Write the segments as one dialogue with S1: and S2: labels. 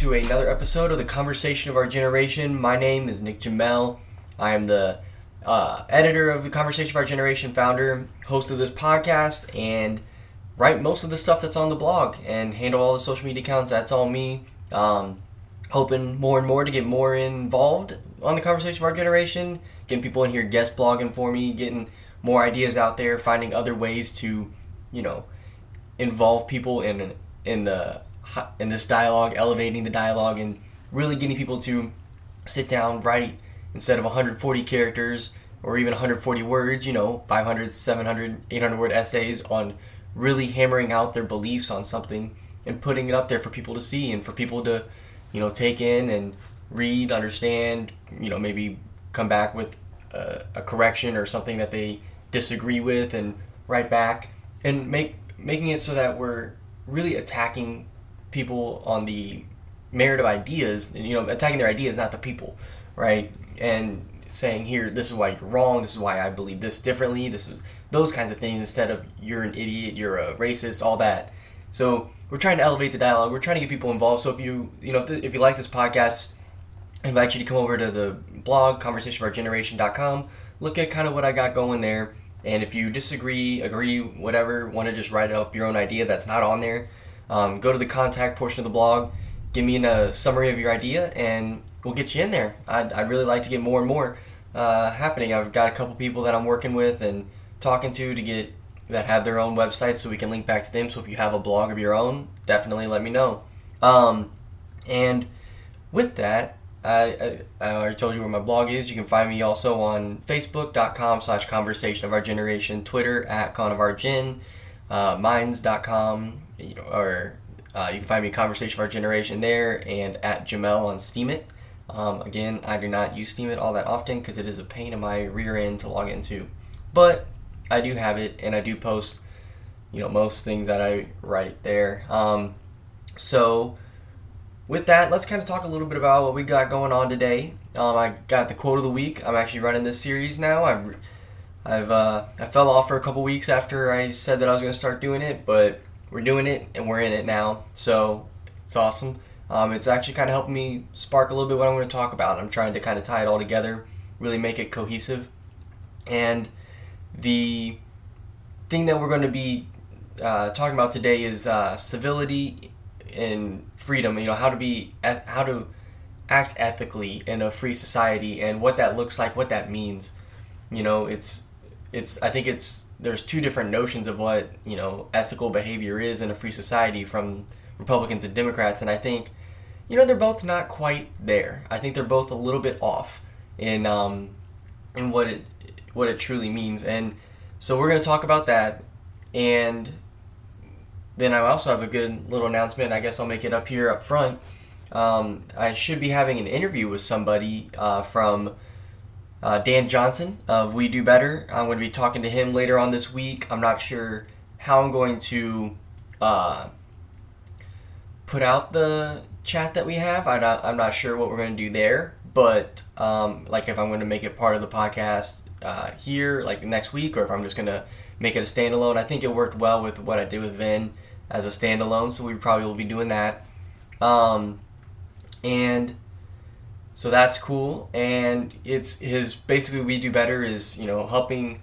S1: To another episode of the Conversation of Our Generation. My name is Nick Jamel. I am the uh, editor of the Conversation of Our Generation, founder, host of this podcast, and write most of the stuff that's on the blog and handle all the social media accounts. That's all me. Um, hoping more and more to get more involved on the Conversation of Our Generation, getting people in here guest blogging for me, getting more ideas out there, finding other ways to, you know, involve people in in the in this dialogue, elevating the dialogue, and really getting people to sit down, write instead of 140 characters or even 140 words, you know, 500, 700, 800 word essays on really hammering out their beliefs on something and putting it up there for people to see and for people to, you know, take in and read, understand, you know, maybe come back with a, a correction or something that they disagree with and write back and make making it so that we're really attacking people on the merit of ideas, you know, attacking their ideas, not the people, right? And saying here, this is why you're wrong. This is why I believe this differently. This is those kinds of things instead of you're an idiot, you're a racist, all that. So we're trying to elevate the dialogue. We're trying to get people involved. So if you, you know, if, if you like this podcast, I invite you to come over to the blog conversationofourgeneration.com. Look at kind of what I got going there. And if you disagree, agree, whatever, want to just write up your own idea that's not on there, um, go to the contact portion of the blog, give me a summary of your idea, and we'll get you in there. I'd, I'd really like to get more and more uh, happening. I've got a couple people that I'm working with and talking to to get that have their own websites so we can link back to them. So if you have a blog of your own, definitely let me know. Um, and with that, I, I, I, already told you where my blog is. You can find me also on Facebook.com slash Conversation of Our Generation, Twitter at Con of Our Gen, uh, Minds.com, or uh, you can find me Conversation of Our Generation there and at Jamel on Steemit. Um, again, I do not use Steemit all that often because it is a pain in my rear end to log into. But I do have it and I do post, you know, most things that I write there. Um, so with that, let's kind of talk a little bit about what we got going on today. Um, I got the quote of the week. I'm actually running this series now. I've I've uh, I fell off for a couple weeks after I said that I was going to start doing it, but we're doing it and we're in it now. So it's awesome. Um, it's actually kind of helping me spark a little bit what I'm going to talk about. I'm trying to kind of tie it all together, really make it cohesive. And the thing that we're going to be uh, talking about today is uh, civility and freedom. You know how to be how to act ethically in a free society and what that looks like, what that means. You know, it's it's I think it's there's two different notions of what you know ethical behavior is in a free society from Republicans and Democrats, and I think you know they're both not quite there. I think they're both a little bit off in um, in what it what it truly means, and so we're going to talk about that and then I also have a good little announcement. I guess I'll make it up here up front. Um, I should be having an interview with somebody uh, from uh, Dan Johnson of We Do Better. I'm going to be talking to him later on this week. I'm not sure how I'm going to uh, put out the chat that we have. I I'm not sure what we're going to do there, but um, like if I'm going to make it part of the podcast uh, here, like next week, or if I'm just going to make it a standalone. I think it worked well with what I did with Vin as a standalone, so we probably will be doing that. Um, and so that's cool. And it's his basically we do better is you know helping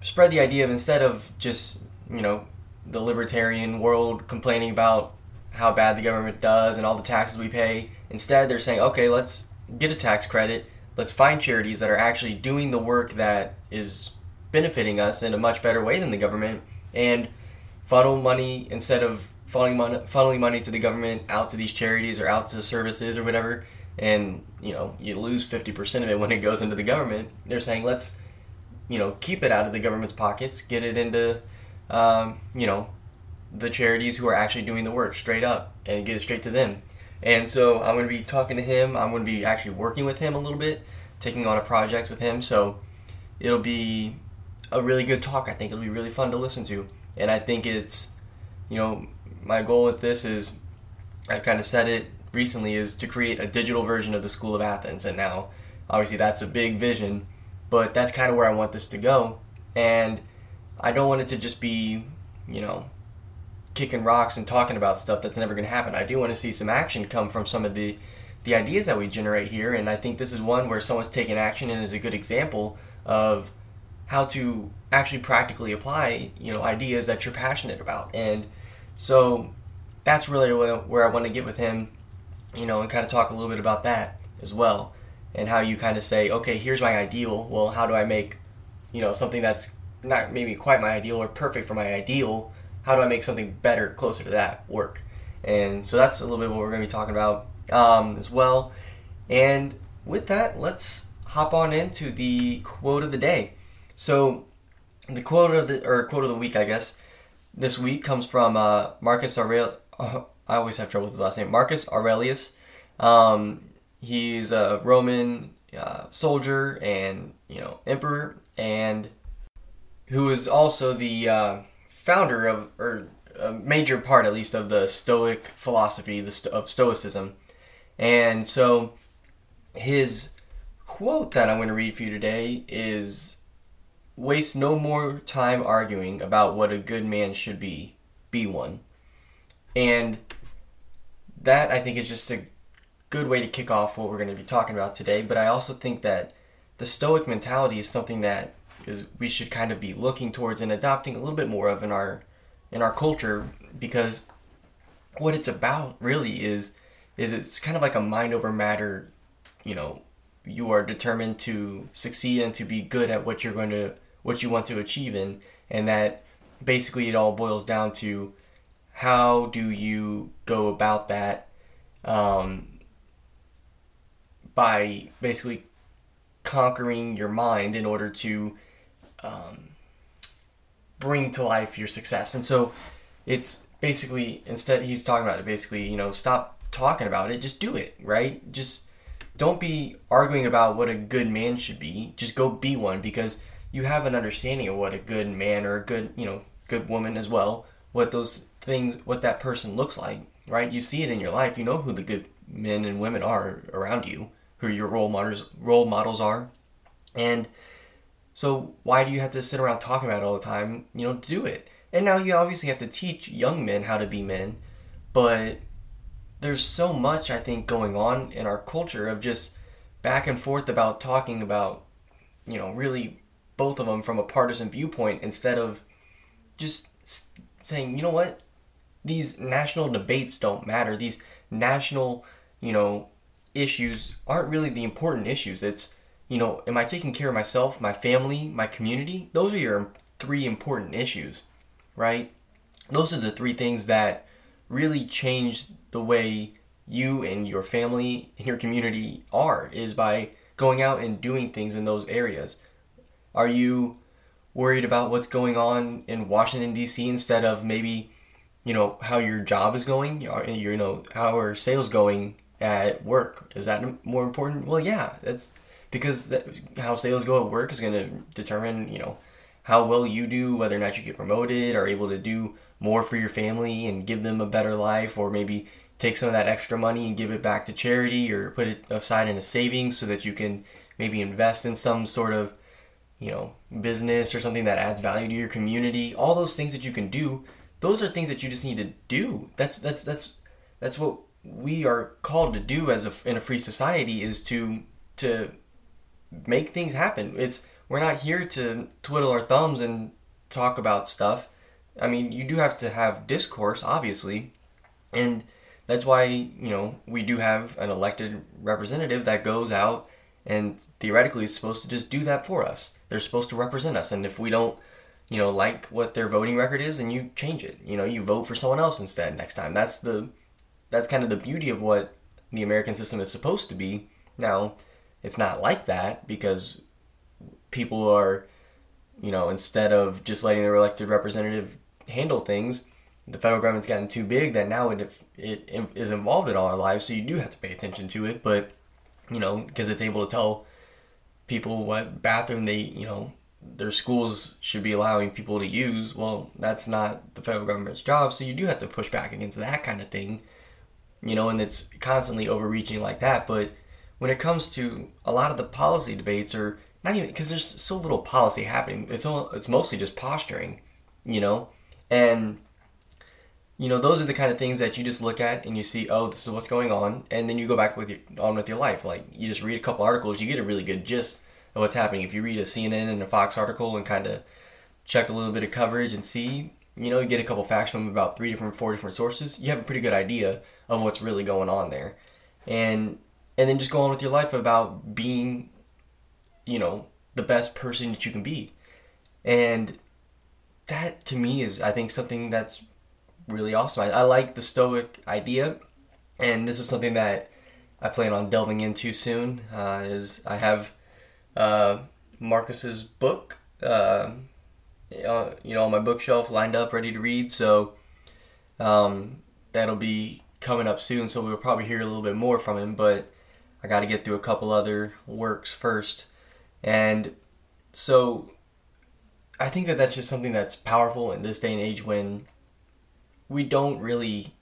S1: spread the idea of instead of just you know the libertarian world complaining about how bad the government does and all the taxes we pay. Instead, they're saying, okay, let's get a tax credit. Let's find charities that are actually doing the work that is benefiting us in a much better way than the government and funnel money instead of funneling money, to the government out to these charities or out to services or whatever and you know you lose 50% of it when it goes into the government they're saying let's you know keep it out of the government's pockets get it into um, you know the charities who are actually doing the work straight up and get it straight to them and so i'm going to be talking to him i'm going to be actually working with him a little bit taking on a project with him so it'll be a really good talk. I think it'll be really fun to listen to. And I think it's, you know, my goal with this is, I kind of said it recently, is to create a digital version of the School of Athens. And now, obviously, that's a big vision, but that's kind of where I want this to go. And I don't want it to just be, you know, kicking rocks and talking about stuff that's never going to happen. I do want to see some action come from some of the the ideas that we generate here, and I think this is one where someone's taking action and is a good example of how to actually practically apply you know ideas that you're passionate about. And so that's really where I want to get with him, you know, and kind of talk a little bit about that as well, and how you kind of say, okay, here's my ideal. Well, how do I make you know something that's not maybe quite my ideal or perfect for my ideal? How do i make something better closer to that work? And so that's a little bit what we're going to be talking about um, as well. And with that let's hop on into the quote of the day. So the quote of the or quote of the week i guess this week comes from uh, marcus aurelius uh, i always have trouble with his last name marcus aurelius um, he's a roman uh, soldier and you know emperor and who is also the uh, founder of, or a major part at least, of the Stoic philosophy the sto- of Stoicism. And so his quote that I'm going to read for you today is Waste no more time arguing about what a good man should be, be one. And that I think is just a good way to kick off what we're going to be talking about today. But I also think that the Stoic mentality is something that is we should kind of be looking towards and adopting a little bit more of in our in our culture because what it's about really is is it's kind of like a mind over matter you know you are determined to succeed and to be good at what you're going to what you want to achieve in and that basically it all boils down to how do you go about that um, by basically conquering your mind in order to um, bring to life your success. And so it's basically instead he's talking about it basically you know stop talking about it just do it right just don't be arguing about what a good man should be just go be one because you have an understanding of what a good man or a good you know good woman as well what those things what that person looks like right you see it in your life you know who the good men and women are around you who your role models role models are and so why do you have to sit around talking about it all the time? You know, do it. And now you obviously have to teach young men how to be men, but there's so much I think going on in our culture of just back and forth about talking about, you know, really both of them from a partisan viewpoint instead of just saying, you know what, these national debates don't matter. These national, you know, issues aren't really the important issues. It's you know, am I taking care of myself, my family, my community? Those are your three important issues, right? Those are the three things that really change the way you and your family and your community are is by going out and doing things in those areas. Are you worried about what's going on in Washington D.C. instead of maybe, you know, how your job is going, you know, how are sales going at work? Is that more important? Well, yeah, that's because that, how sales go at work is going to determine you know how well you do whether or not you get promoted or able to do more for your family and give them a better life or maybe take some of that extra money and give it back to charity or put it aside in a savings so that you can maybe invest in some sort of you know business or something that adds value to your community all those things that you can do those are things that you just need to do that's that's that's that's what we are called to do as a in a free society is to to make things happen. It's we're not here to twiddle our thumbs and talk about stuff. I mean, you do have to have discourse, obviously, and that's why you know we do have an elected representative that goes out and theoretically is supposed to just do that for us. They're supposed to represent us, and if we don't, you know, like what their voting record is, and you change it. You know, you vote for someone else instead next time. That's the that's kind of the beauty of what the American system is supposed to be. Now, it's not like that because people are, you know, instead of just letting their elected representative handle things, the federal government's gotten too big that now it, it is involved in all our lives. So you do have to pay attention to it, but you know, because it's able to tell people what bathroom they, you know, their schools should be allowing people to use. Well, that's not the federal government's job. So you do have to push back against that kind of thing, you know, and it's constantly overreaching like that. But when it comes to a lot of the policy debates or not even because there's so little policy happening it's all it's mostly just posturing you know and you know, those are the kind of things that you just look at and you see, oh, this is what's going on, and then you go back with your, on with your life. Like you just read a couple articles, you get a really good gist of what's happening. If you read a CNN and a Fox article and kind of check a little bit of coverage and see, you know, you get a couple facts from about three different, four different sources, you have a pretty good idea of what's really going on there, and and then just go on with your life about being, you know, the best person that you can be, and that to me is I think something that's really awesome. I, I like the stoic idea, and this is something that I plan on delving into soon. Uh, is I have uh, Marcus's book, uh, you know, on my bookshelf, lined up, ready to read. So um, that'll be coming up soon. So we'll probably hear a little bit more from him, but I got to get through a couple other works first, and so I think that that's just something that's powerful in this day and age when we don't really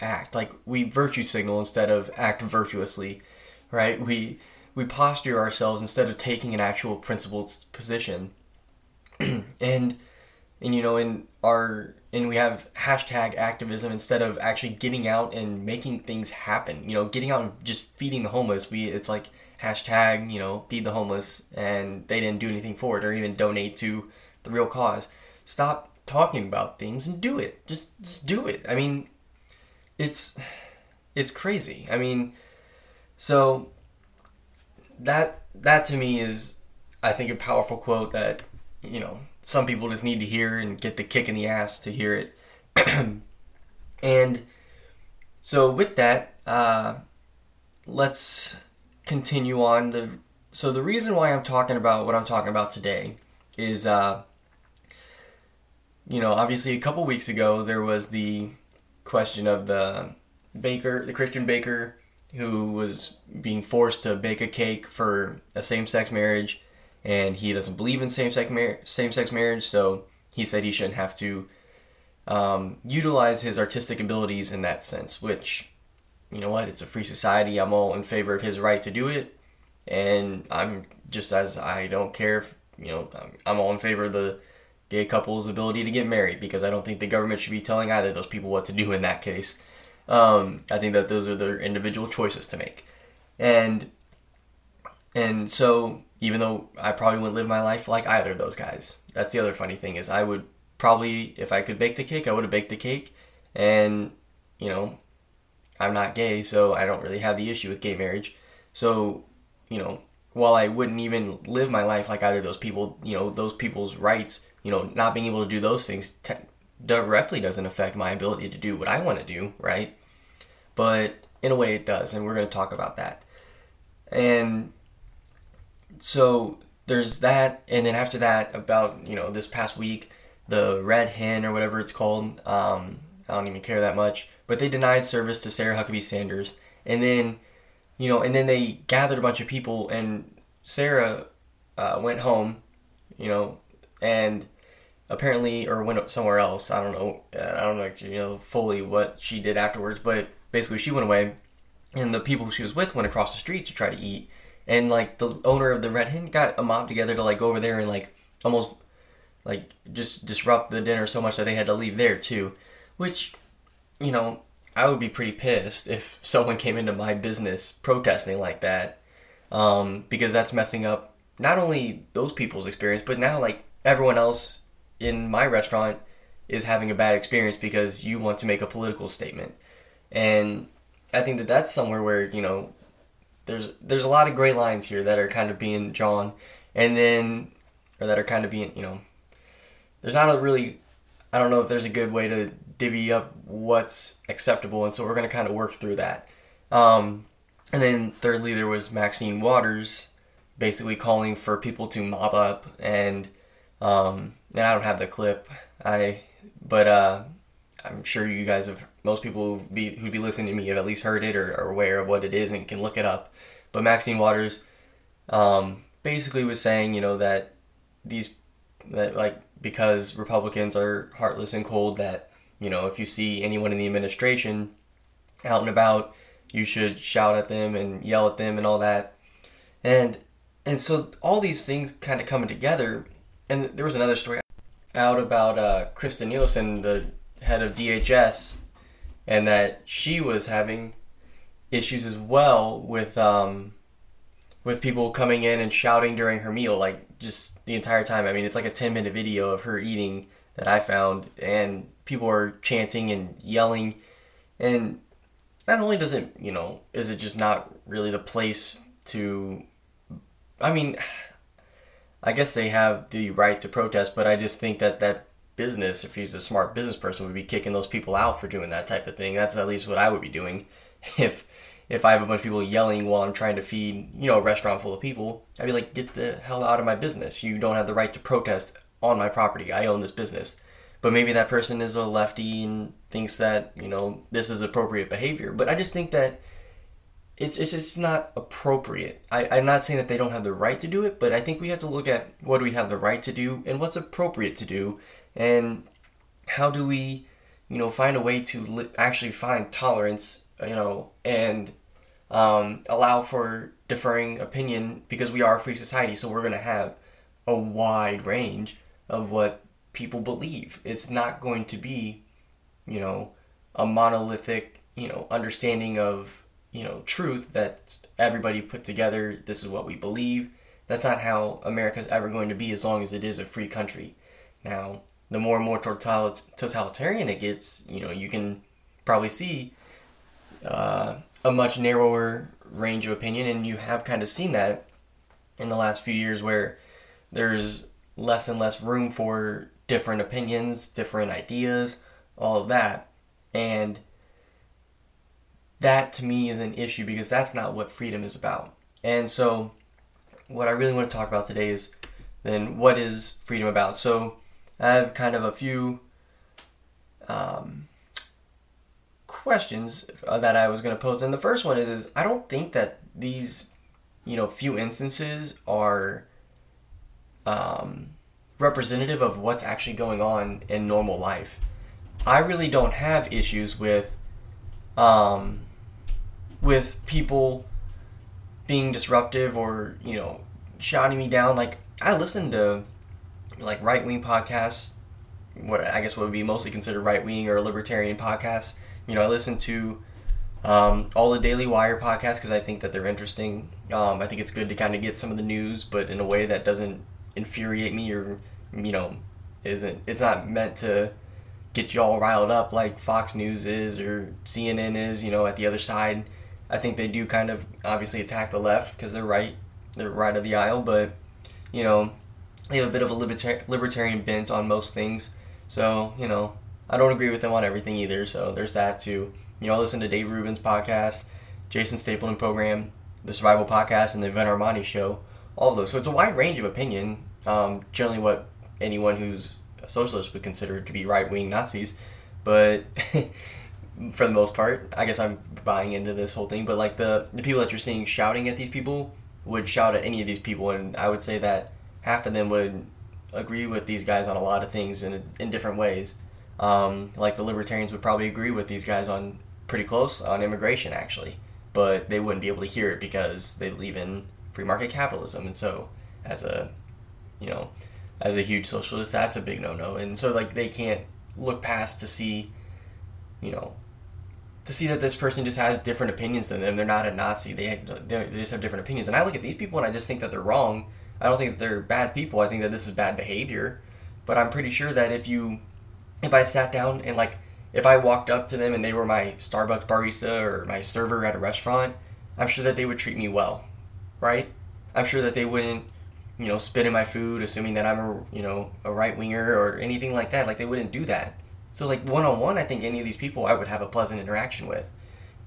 S1: act like we virtue signal instead of act virtuously, right? We we posture ourselves instead of taking an actual principled position, and and you know in our and we have hashtag activism instead of actually getting out and making things happen. You know, getting out and just feeding the homeless. We it's like hashtag you know feed the homeless and they didn't do anything for it or even donate to the real cause. Stop talking about things and do it. Just just do it. I mean, it's it's crazy. I mean, so that that to me is I think a powerful quote that you know some people just need to hear and get the kick in the ass to hear it. and so with that, uh, let's continue on the so the reason why I'm talking about what I'm talking about today is uh, you know, obviously a couple weeks ago there was the question of the baker, the Christian baker who was being forced to bake a cake for a same-sex marriage and he doesn't believe in same-sex mar- same-sex marriage, so he said he shouldn't have to um, utilize his artistic abilities in that sense, which you know what, it's a free society. I'm all in favor of his right to do it, and I'm just as I don't care. If, you know, I'm, I'm all in favor of the gay couple's ability to get married because I don't think the government should be telling either of those people what to do in that case. Um, I think that those are their individual choices to make, and and so even though I probably wouldn't live my life like either of those guys, that's the other funny thing is I would probably if I could bake the cake, I would have baked the cake, and you know, I'm not gay, so I don't really have the issue with gay marriage. So you know, while I wouldn't even live my life like either of those people, you know, those people's rights you know, not being able to do those things te- directly doesn't affect my ability to do what I want to do, right? But in a way it does, and we're going to talk about that. And so there's that, and then after that, about, you know, this past week, the Red Hen or whatever it's called, um, I don't even care that much, but they denied service to Sarah Huckabee Sanders. And then, you know, and then they gathered a bunch of people, and Sarah uh, went home, you know, and apparently or went somewhere else. I don't know. I don't know you know fully what she did afterwards, but basically she went away, and the people she was with went across the street to try to eat, and like the owner of the Red Hen got a mob together to like go over there and like almost like just disrupt the dinner so much that they had to leave there too, which you know I would be pretty pissed if someone came into my business protesting like that, um, because that's messing up not only those people's experience, but now like everyone else in my restaurant is having a bad experience because you want to make a political statement. And I think that that's somewhere where, you know, there's there's a lot of gray lines here that are kind of being drawn and then or that are kind of being, you know, there's not a really I don't know if there's a good way to divvy up what's acceptable and so we're going to kind of work through that. Um, and then thirdly there was Maxine Waters basically calling for people to mob up and um, and I don't have the clip. I but uh, I'm sure you guys have most people who be who'd be listening to me have at least heard it or are aware of what it is and can look it up. But Maxine Waters um, basically was saying, you know, that these that like because Republicans are heartless and cold that you know if you see anyone in the administration out and about, you should shout at them and yell at them and all that, and and so all these things kind of coming together. And there was another story out about uh, Kirstjen Nielsen, the head of DHS, and that she was having issues as well with um, with people coming in and shouting during her meal, like just the entire time. I mean, it's like a ten minute video of her eating that I found, and people are chanting and yelling, and not only does it, you know, is it just not really the place to, I mean, I guess they have the right to protest, but I just think that that business, if he's a smart business person, would be kicking those people out for doing that type of thing. That's at least what I would be doing if if I have a bunch of people yelling while I'm trying to feed, you know, a restaurant full of people. I'd be like, get the hell out of my business. You don't have the right to protest on my property. I own this business. But maybe that person is a lefty and thinks that, you know, this is appropriate behavior. But I just think that it's, it's just not appropriate. I, I'm not saying that they don't have the right to do it, but I think we have to look at what do we have the right to do and what's appropriate to do and how do we you know find a way to li- actually find tolerance you know and um, allow for differing opinion because we are a free society so we're going to have a wide range of what people believe it's not going to be you know a monolithic you know understanding of you know truth that everybody put together this is what we believe that's not how america's ever going to be as long as it is a free country now the more and more totalitarian it gets, you know, you can probably see uh, a much narrower range of opinion, and you have kind of seen that in the last few years where there's less and less room for different opinions, different ideas, all of that. And that to me is an issue because that's not what freedom is about. And so, what I really want to talk about today is then what is freedom about? So, I have kind of a few um, questions uh, that I was going to pose. And the first one is, is I don't think that these, you know, few instances are um, representative of what's actually going on in normal life. I really don't have issues with um, with people being disruptive or you know shouting me down. Like I listen to like right wing podcasts, what I guess would be mostly considered right wing or libertarian podcasts. You know, I listen to um, all the Daily Wire podcasts because I think that they're interesting. Um, I think it's good to kind of get some of the news, but in a way that doesn't infuriate me or you know isn't. It's not meant to get you all riled up like Fox News is or CNN is. You know, at the other side, I think they do kind of obviously attack the left because they're right, they're right of the aisle, but you know they have a bit of a libertar- libertarian bent on most things. So, you know, I don't agree with them on everything either. So there's that too. You know, I listen to Dave Rubin's podcast, Jason Stapleton program, the Survival podcast, and the Vin Armani show. All of those. So it's a wide range of opinion. Um, generally, what anyone who's a socialist would consider to be right wing Nazis, but for the most part, I guess I'm buying into this whole thing. But like the the people that you're seeing shouting at these people would shout at any of these people, and I would say that half of them would agree with these guys on a lot of things in, in different ways. Um, like the libertarians would probably agree with these guys on pretty close on immigration, actually, but they wouldn't be able to hear it because they believe in free market capitalism. And so, as a, you know, as a huge socialist, that's a big no no. And so, like, they can't look past to see, you know, to see that this person just has different opinions than them. They're not a Nazi. They, they just have different opinions. And I look at these people and I just think that they're wrong I don't think that they're bad people. I think that this is bad behavior. But I'm pretty sure that if you, if I sat down and like, if I walked up to them and they were my Starbucks barista or my server at a restaurant, I'm sure that they would treat me well, right? I'm sure that they wouldn't, you know, spit in my food, assuming that I'm a, you know, a right winger or anything like that. Like they wouldn't do that. So like one on one, I think any of these people I would have a pleasant interaction with.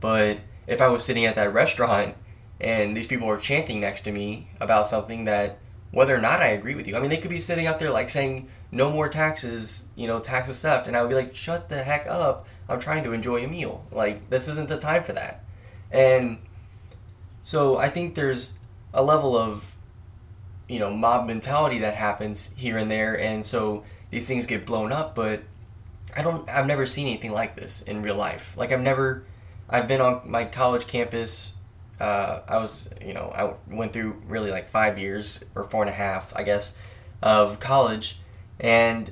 S1: But if I was sitting at that restaurant and these people were chanting next to me about something that whether or not I agree with you. I mean, they could be sitting out there like saying no more taxes, you know, taxes theft, and I would be like, shut the heck up. I'm trying to enjoy a meal. Like this isn't the time for that. And so I think there's a level of you know mob mentality that happens here and there, and so these things get blown up. But I don't. I've never seen anything like this in real life. Like I've never. I've been on my college campus uh, I was, you know, I went through really like five years or four and a half, I guess, of college, and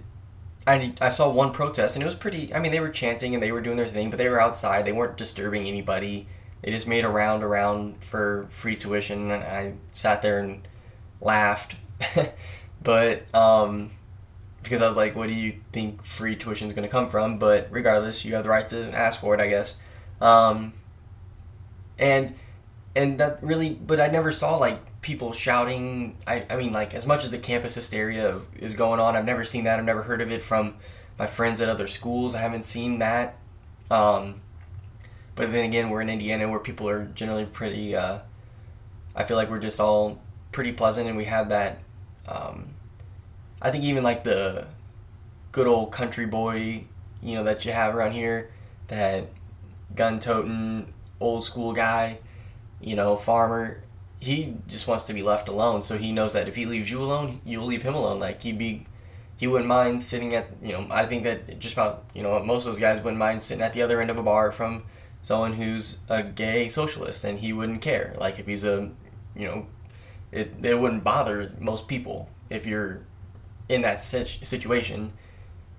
S1: I, I saw one protest and it was pretty I mean they were chanting and they were doing their thing but they were outside they weren't disturbing anybody they just made a round around for free tuition and I sat there and laughed but um, because I was like what do you think free tuition is going to come from but regardless you have the right to ask for it I guess um, and and that really but I never saw like people shouting. I, I mean, like, as much as the campus hysteria is going on, I've never seen that. I've never heard of it from my friends at other schools. I haven't seen that. Um, but then again, we're in Indiana where people are generally pretty, uh, I feel like we're just all pretty pleasant and we have that. Um, I think even like the good old country boy, you know, that you have around here, that gun toting, old school guy, you know, farmer he just wants to be left alone. So he knows that if he leaves you alone, you'll leave him alone. Like he'd be, he wouldn't mind sitting at you know. I think that just about you know most of those guys wouldn't mind sitting at the other end of a bar from someone who's a gay socialist, and he wouldn't care. Like if he's a, you know, it it wouldn't bother most people if you're in that situation.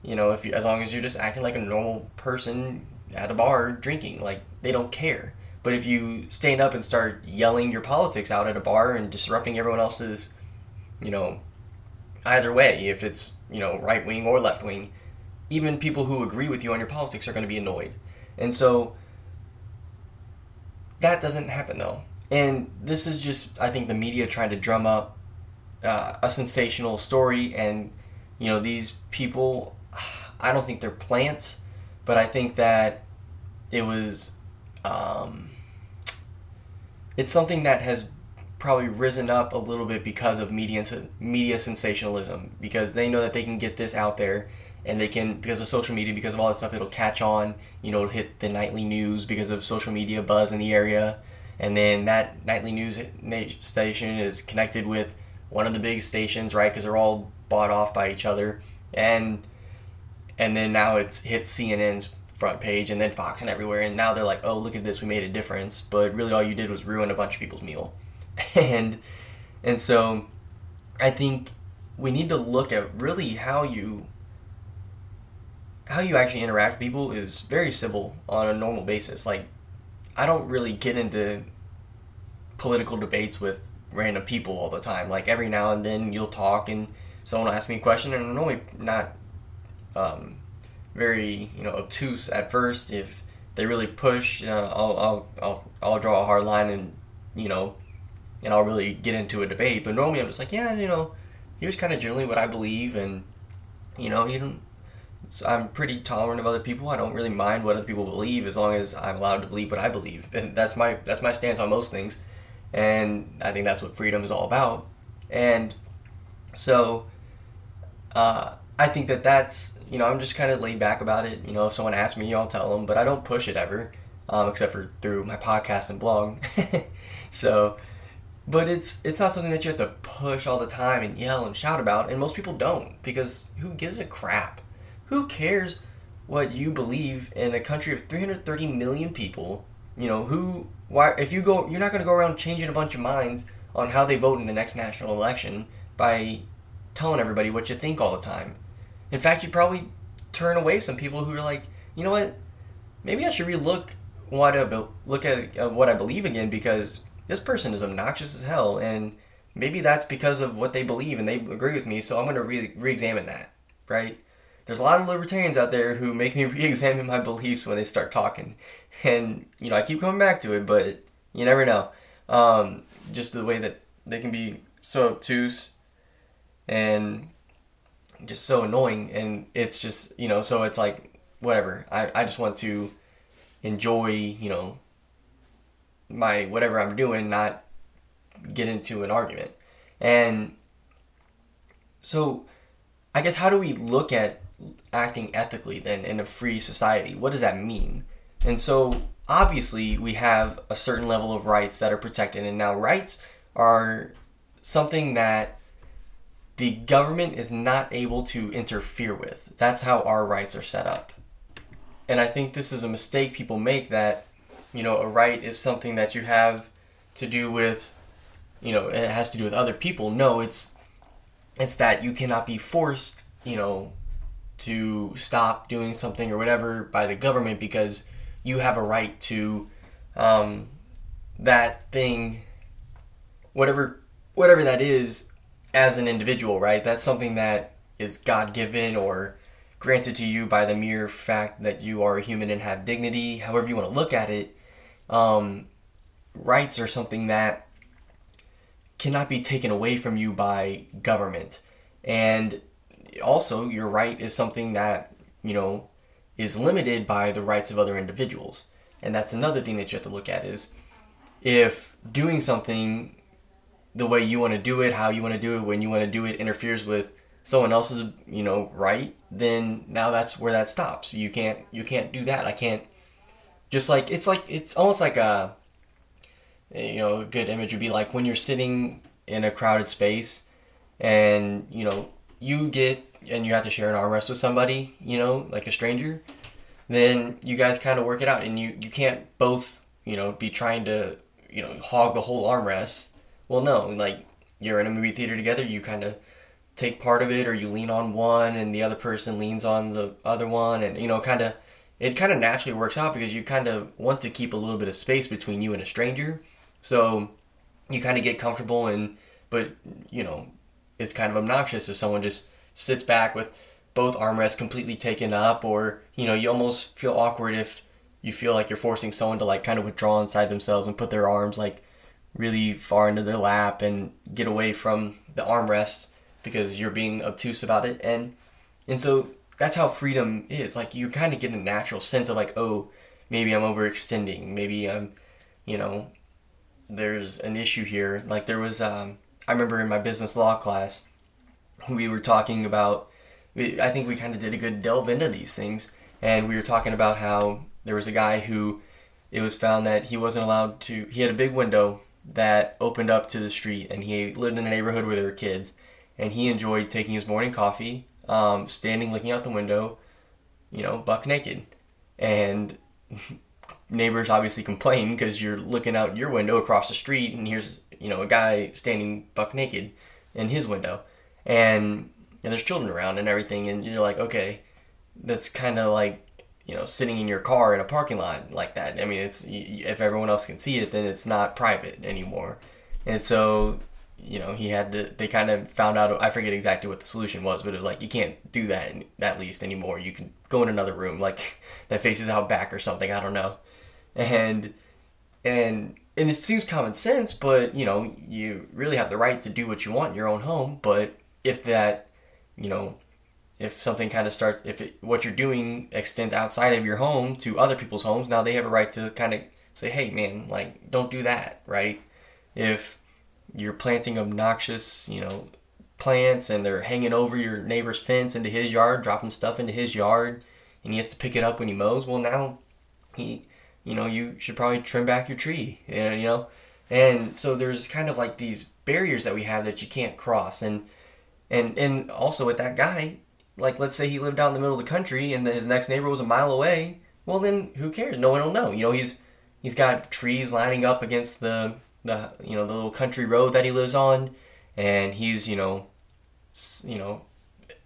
S1: You know, if you as long as you're just acting like a normal person at a bar drinking, like they don't care. But if you stand up and start yelling your politics out at a bar and disrupting everyone else's, you know, either way, if it's, you know, right wing or left wing, even people who agree with you on your politics are going to be annoyed. And so that doesn't happen though. And this is just, I think, the media trying to drum up uh, a sensational story. And, you know, these people, I don't think they're plants, but I think that it was. Um, it's something that has probably risen up a little bit because of media media sensationalism because they know that they can get this out there and they can because of social media because of all that stuff it'll catch on you know hit the nightly news because of social media buzz in the area and then that nightly news station is connected with one of the big stations right because they're all bought off by each other and and then now it's hit CNN's front page and then Fox and everywhere. And now they're like, oh, look at this, we made a difference. But really, all you did was ruin a bunch of people's meal. and and so I think we need to look at really how you how you actually interact with people is very civil on a normal basis. Like I don't really get into political debates with random people all the time. Like every now and then you'll talk and someone will ask me a question and I'm normally not um, very you know obtuse at first. If they really push, you know, I'll, I'll I'll I'll draw a hard line and you know, and I'll really get into a debate. But normally I'm just like, yeah, you know, here's kind of generally what I believe, and you know, you don't. I'm pretty tolerant of other people. I don't really mind what other people believe as long as I'm allowed to believe what I believe. And that's my that's my stance on most things. And I think that's what freedom is all about. And so uh, I think that that's you know I'm just kind of laid back about it. You know, if someone asks me, I'll tell them, but I don't push it ever, um, except for through my podcast and blog. so, but it's it's not something that you have to push all the time and yell and shout about, and most people don't because who gives a crap? Who cares what you believe in a country of 330 million people? You know who? Why? If you go, you're not going to go around changing a bunch of minds on how they vote in the next national election by telling everybody what you think all the time. In fact, you probably turn away some people who are like, you know what, maybe I should relook what I be- look at uh, what I believe again because this person is obnoxious as hell, and maybe that's because of what they believe and they agree with me. So I'm going to re- re-examine that, right? There's a lot of libertarians out there who make me re-examine my beliefs when they start talking, and you know I keep coming back to it, but you never know. Um, just the way that they can be so obtuse and just so annoying. And it's just you know so it's like whatever. I, I just want to enjoy you know my whatever i'm doing not get into an argument. And so i guess how do we look at acting ethically then in a free society what does that mean and so obviously we have a certain level of rights that are protected and now rights are something that the government is not able to interfere with. That's how our rights are set up. And I think this is a mistake people make that, you know, a right is something that you have to do with, you know, it has to do with other people. No, it's it's that you cannot be forced, you know, to stop doing something or whatever by the government because you have a right to um, that thing, whatever whatever that is, as an individual, right? That's something that is God given or granted to you by the mere fact that you are a human and have dignity. However you want to look at it, um, rights are something that cannot be taken away from you by government. And also, your right is something that, you know, is limited by the rights of other individuals. And that's another thing that you have to look at is if doing something the way you want to do it, how you want to do it, when you want to do it interferes with someone else's, you know, right, then now that's where that stops. You can't you can't do that. I can't just like it's like it's almost like a you know, a good image would be like when you're sitting in a crowded space and, you know, you get and you have to share an armrest with somebody, you know, like a stranger, then you guys kind of work it out and you, you can't both, you know, be trying to, you know, hog the whole armrest. Well, no, like you're in a movie theater together, you kind of take part of it or you lean on one and the other person leans on the other one and, you know, kind of, it kind of naturally works out because you kind of want to keep a little bit of space between you and a stranger. So you kind of get comfortable and, but, you know, it's kind of obnoxious if someone just sits back with both armrests completely taken up or you know you almost feel awkward if you feel like you're forcing someone to like kind of withdraw inside themselves and put their arms like really far into their lap and get away from the armrest because you're being obtuse about it. And and so that's how freedom is. Like you kind of get a natural sense of like oh maybe i'm overextending. Maybe i'm you know there's an issue here. Like there was um, i remember in my business law class we were talking about I think we kind of did a good delve into these things and we were talking about how there was a guy who it was found that he wasn't allowed to he had a big window that opened up to the street and he lived in a neighborhood where there were kids and he enjoyed taking his morning coffee um, standing looking out the window you know buck naked. And neighbors obviously complain because you're looking out your window across the street and here's you know a guy standing buck naked in his window and, and there's children around and everything, and you're like, okay, that's kind of like you know sitting in your car in a parking lot like that. I mean, it's if everyone else can see it, then it's not private anymore. And so you know he had to. They kind of found out. I forget exactly what the solution was, but it was like you can't do that at least anymore. You can go in another room like that faces out back or something. I don't know. And and and it seems common sense, but you know you really have the right to do what you want in your own home, but if that, you know, if something kind of starts, if it, what you're doing extends outside of your home to other people's homes, now they have a right to kind of say, hey, man, like, don't do that, right? If you're planting obnoxious, you know, plants and they're hanging over your neighbor's fence into his yard, dropping stuff into his yard, and he has to pick it up when he mows, well, now he, you know, you should probably trim back your tree, and, you know, and so there's kind of like these barriers that we have that you can't cross, and and and also with that guy, like let's say he lived out in the middle of the country and his next neighbor was a mile away. Well, then who cares? No one will know. You know, he's he's got trees lining up against the the you know the little country road that he lives on, and he's you know you know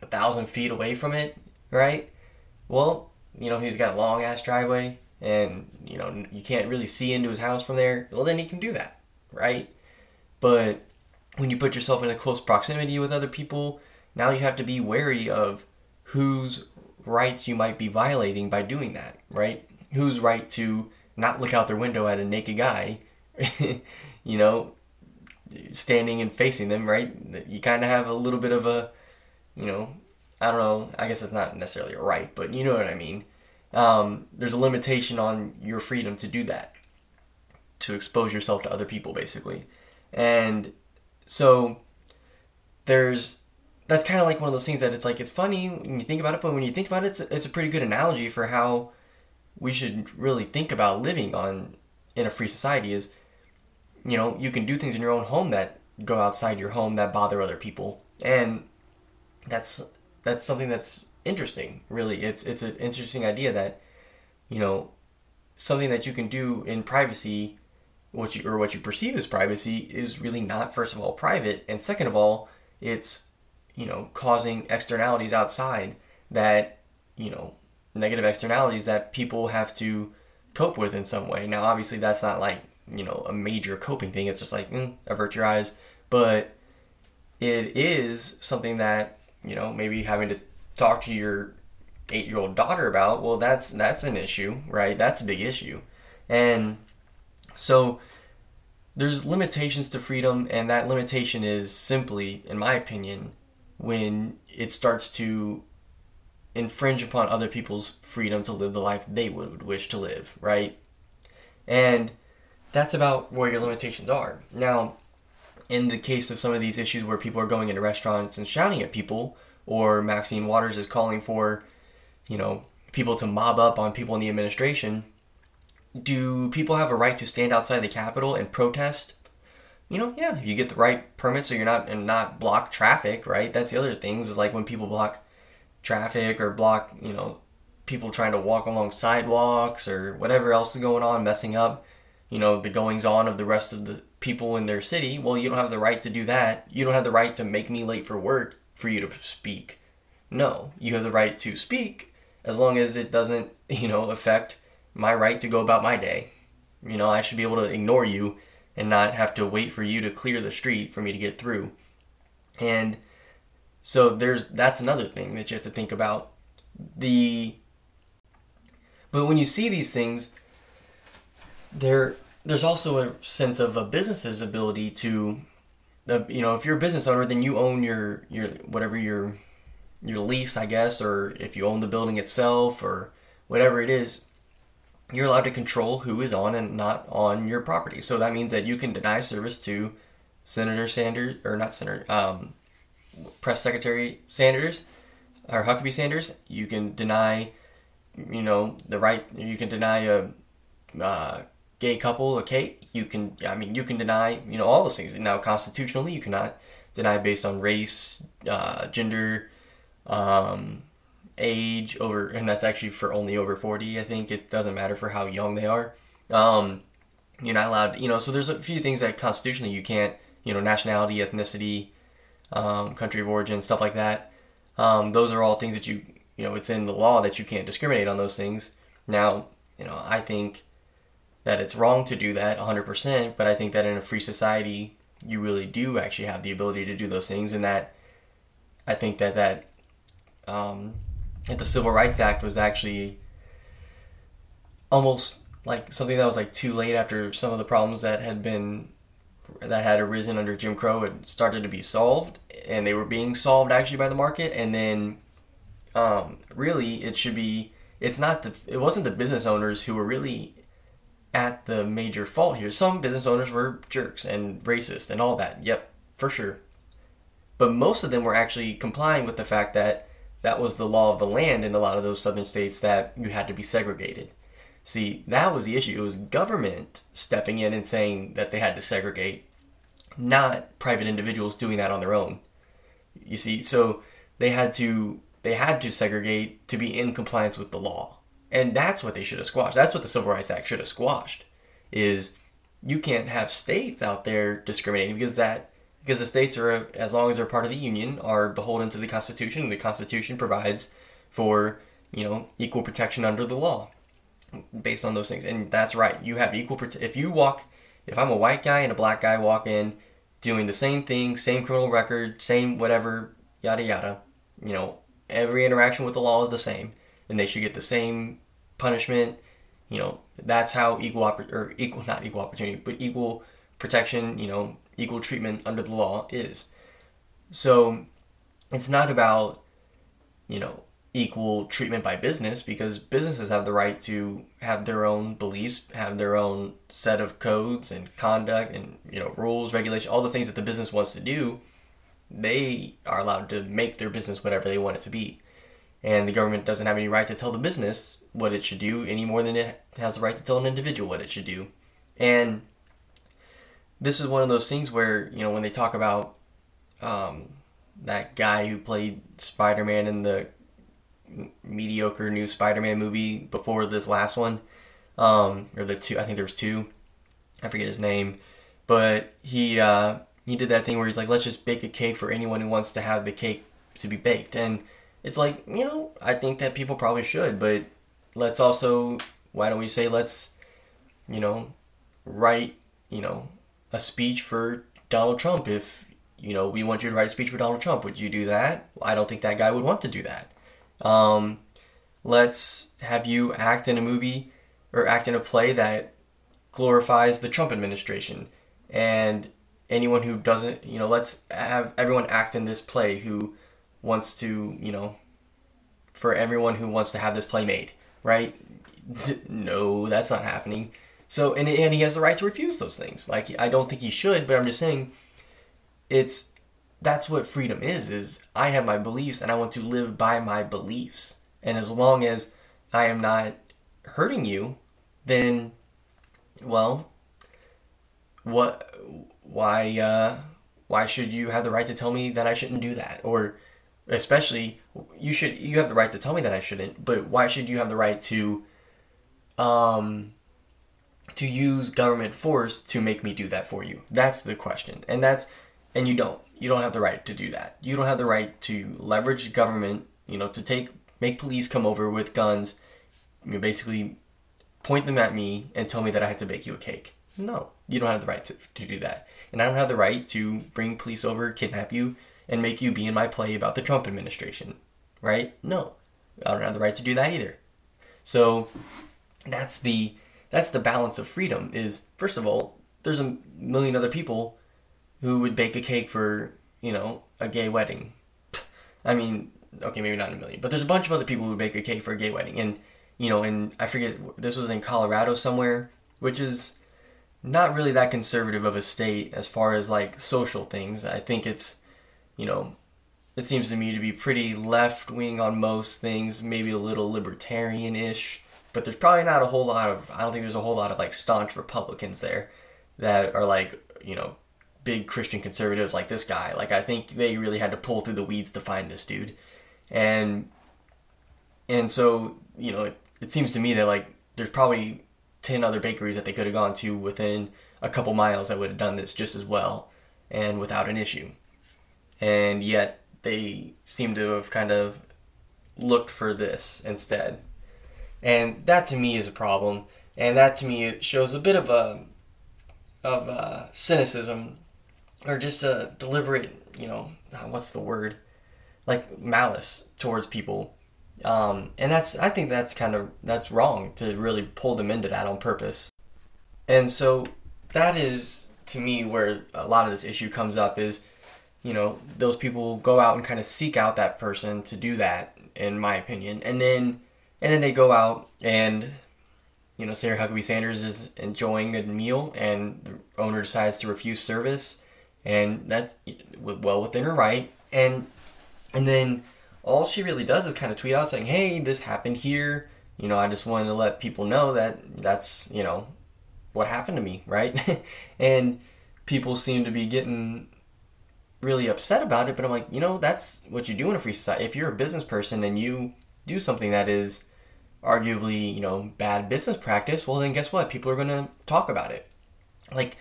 S1: a thousand feet away from it, right? Well, you know he's got a long ass driveway, and you know you can't really see into his house from there. Well, then he can do that, right? But when you put yourself in a close proximity with other people, now you have to be wary of whose rights you might be violating by doing that, right? Whose right to not look out their window at a naked guy, you know, standing and facing them, right? You kind of have a little bit of a, you know, I don't know, I guess it's not necessarily a right, but you know what I mean. Um, there's a limitation on your freedom to do that, to expose yourself to other people, basically. And so there's that's kind of like one of those things that it's like it's funny when you think about it, but when you think about it, it's, it's a pretty good analogy for how we should really think about living on in a free society. Is you know you can do things in your own home that go outside your home that bother other people, and that's that's something that's interesting. Really, it's it's an interesting idea that you know something that you can do in privacy what you or what you perceive as privacy is really not first of all private and second of all it's you know causing externalities outside that you know negative externalities that people have to cope with in some way. Now, obviously, that's not like you know a major coping thing. It's just like mm, avert your eyes, but it is something that you know maybe having to talk to your eight year old daughter about. Well, that's that's an issue, right? That's a big issue, and so there's limitations to freedom, and that limitation is simply, in my opinion, when it starts to infringe upon other people's freedom to live the life they would wish to live, right? And that's about where your limitations are. Now, in the case of some of these issues where people are going into restaurants and shouting at people, or Maxine Waters is calling for, you know, people to mob up on people in the administration, do people have a right to stand outside the Capitol and protest? You know, yeah, if you get the right permit so you're not and not block traffic, right? That's the other things is like when people block traffic or block, you know, people trying to walk along sidewalks or whatever else is going on, messing up, you know, the goings on of the rest of the people in their city. Well, you don't have the right to do that. You don't have the right to make me late for work for you to speak. No, you have the right to speak as long as it doesn't, you know, affect my right to go about my day. You know, I should be able to ignore you and not have to wait for you to clear the street for me to get through. And so there's that's another thing that you have to think about. The but when you see these things, there there's also a sense of a business's ability to the you know if you're a business owner then you own your your whatever your your lease I guess or if you own the building itself or whatever it is you're allowed to control who is on and not on your property. So that means that you can deny service to Senator Sanders, or not Senator, um, Press Secretary Sanders, or Huckabee Sanders. You can deny, you know, the right. You can deny a uh, gay couple okay. You can, I mean, you can deny, you know, all those things. Now, constitutionally, you cannot deny based on race, uh, gender, um, age over, and that's actually for only over 40. I think it doesn't matter for how young they are. Um, you're not allowed, you know, so there's a few things that constitutionally you can't, you know, nationality, ethnicity, um, country of origin, stuff like that. Um, those are all things that you, you know, it's in the law that you can't discriminate on those things. Now, you know, I think that it's wrong to do that 100%, but I think that in a free society, you really do actually have the ability to do those things, and that I think that that um, that the Civil Rights Act was actually almost like something that was like too late after some of the problems that had been that had arisen under Jim Crow had started to be solved, and they were being solved actually by the market. And then, um, really, it should be. It's not the. It wasn't the business owners who were really at the major fault here. Some business owners were jerks and racist and all that. Yep, for sure. But most of them were actually complying with the fact that that was the law of the land in a lot of those southern states that you had to be segregated. See, that was the issue. It was government stepping in and saying that they had to segregate, not private individuals doing that on their own. You see, so they had to they had to segregate to be in compliance with the law. And that's what they should have squashed. That's what the Civil Rights Act should have squashed. Is you can't have states out there discriminating because that because the states are, as long as they're part of the union, are beholden to the Constitution. The Constitution provides for you know equal protection under the law, based on those things. And that's right. You have equal prote- if you walk, if I'm a white guy and a black guy walk in, doing the same thing, same criminal record, same whatever, yada yada. You know, every interaction with the law is the same, and they should get the same punishment. You know, that's how equal oppor- or equal not equal opportunity, but equal protection. You know, equal treatment under the law is. So it's not about, you know, equal treatment by business because businesses have the right to have their own beliefs, have their own set of codes and conduct and, you know, rules, regulation, all the things that the business wants to do. They are allowed to make their business whatever they want it to be. And the government doesn't have any right to tell the business what it should do any more than it has the right to tell an individual what it should do. And this is one of those things where you know when they talk about um, that guy who played Spider-Man in the mediocre new Spider-Man movie before this last one, um, or the two. I think there was two. I forget his name, but he uh, he did that thing where he's like, let's just bake a cake for anyone who wants to have the cake to be baked. And it's like, you know, I think that people probably should, but let's also, why don't we say, let's, you know, write, you know, a speech for Donald Trump if, you know, we want you to write a speech for Donald Trump. Would you do that? I don't think that guy would want to do that. Um, let's have you act in a movie or act in a play that glorifies the Trump administration. And anyone who doesn't, you know, let's have everyone act in this play who wants to, you know, for everyone who wants to have this play made, right? no, that's not happening. So, and, and he has the right to refuse those things. Like, I don't think he should, but I'm just saying, it's, that's what freedom is, is I have my beliefs and I want to live by my beliefs. And as long as I am not hurting you, then, well, what, why, uh, why should you have the right to tell me that I shouldn't do that? Or, especially you should you have the right to tell me that I shouldn't, but why should you have the right to um to use government force to make me do that for you? That's the question. And that's and you don't. You don't have the right to do that. You don't have the right to leverage government, you know, to take make police come over with guns, you know, basically point them at me and tell me that I have to bake you a cake. No, you don't have the right to, to do that. And I don't have the right to bring police over, kidnap you, and make you be in my play about the Trump administration, right? No, I don't have the right to do that either. So that's the that's the balance of freedom. Is first of all, there's a million other people who would bake a cake for you know a gay wedding. I mean, okay, maybe not a million, but there's a bunch of other people who would bake a cake for a gay wedding, and you know, and I forget this was in Colorado somewhere, which is not really that conservative of a state as far as like social things. I think it's you know, it seems to me to be pretty left wing on most things, maybe a little libertarian ish, but there's probably not a whole lot of, I don't think there's a whole lot of like staunch Republicans there that are like, you know, big Christian conservatives like this guy. Like, I think they really had to pull through the weeds to find this dude. And, and so, you know, it, it seems to me that like there's probably 10 other bakeries that they could have gone to within a couple miles that would have done this just as well and without an issue and yet they seem to have kind of looked for this instead. And that to me is a problem, and that to me shows a bit of a of a cynicism or just a deliberate, you know, what's the word? Like malice towards people. Um, and that's I think that's kind of that's wrong to really pull them into that on purpose. And so that is to me where a lot of this issue comes up is you know, those people go out and kind of seek out that person to do that, in my opinion. And then, and then they go out and, you know, Sarah Huckabee Sanders is enjoying a meal and the owner decides to refuse service and that's well within her right. And, and then all she really does is kind of tweet out saying, hey, this happened here. You know, I just wanted to let people know that that's, you know, what happened to me, right? and people seem to be getting really upset about it, but I'm like, you know, that's what you do in a free society. If you're a business person and you do something that is arguably, you know, bad business practice, well, then guess what? People are going to talk about it. Like,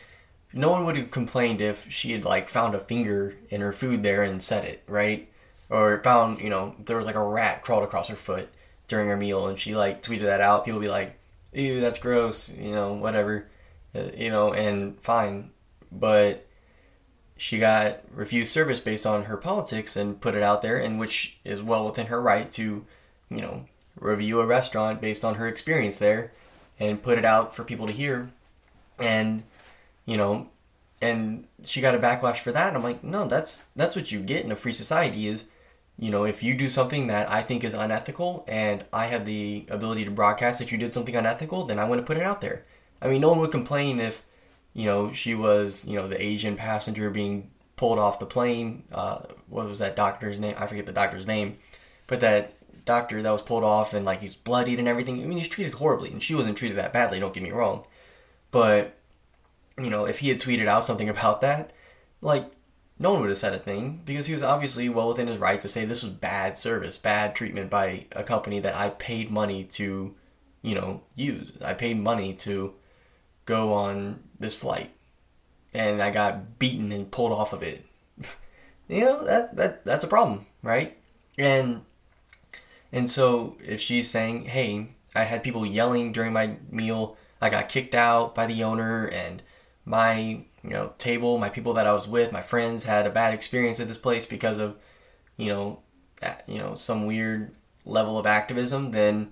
S1: no one would have complained if she had, like, found a finger in her food there and said it, right? Or found, you know, there was, like, a rat crawled across her foot during her meal and she, like, tweeted that out. People would be like, ew, that's gross, you know, whatever, uh, you know, and fine. But she got refused service based on her politics and put it out there, and which is well within her right to, you know, review a restaurant based on her experience there and put it out for people to hear. And, you know, and she got a backlash for that. I'm like, no, that's that's what you get in a free society is, you know, if you do something that I think is unethical and I have the ability to broadcast that you did something unethical, then I want to put it out there. I mean, no one would complain if you know, she was, you know, the Asian passenger being pulled off the plane. Uh, what was that doctor's name? I forget the doctor's name. But that doctor that was pulled off and like he's bloodied and everything. I mean, he's treated horribly, and she wasn't treated that badly. Don't get me wrong, but you know, if he had tweeted out something about that, like no one would have said a thing because he was obviously well within his right to say this was bad service, bad treatment by a company that I paid money to, you know, use. I paid money to go on this flight and I got beaten and pulled off of it. you know, that, that that's a problem, right? And And so if she's saying, hey, I had people yelling during my meal, I got kicked out by the owner, and my you know table, my people that I was with, my friends had a bad experience at this place because of you know you know some weird level of activism, then